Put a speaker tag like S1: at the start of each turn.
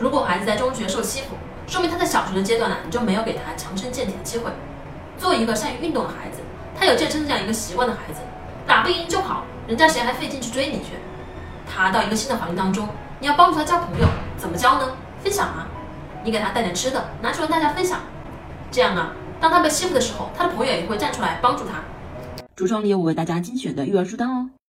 S1: 如果孩子在中学受欺负，说明他在小学的阶段呢，你就没有给他强身健体的机会。作为一个善于运动的孩子，他有健身这样一个习惯的孩子，打不赢就跑，人家谁还费劲去追你去？他到一个新的环境当中，你要帮助他交朋友，怎么交呢？分享啊！你给他带点吃的，拿出来大家分享。这样啊，当他被欺负的时候，他的朋友也会站出来帮助他。
S2: 橱窗里有我为大家精选的育儿书单哦。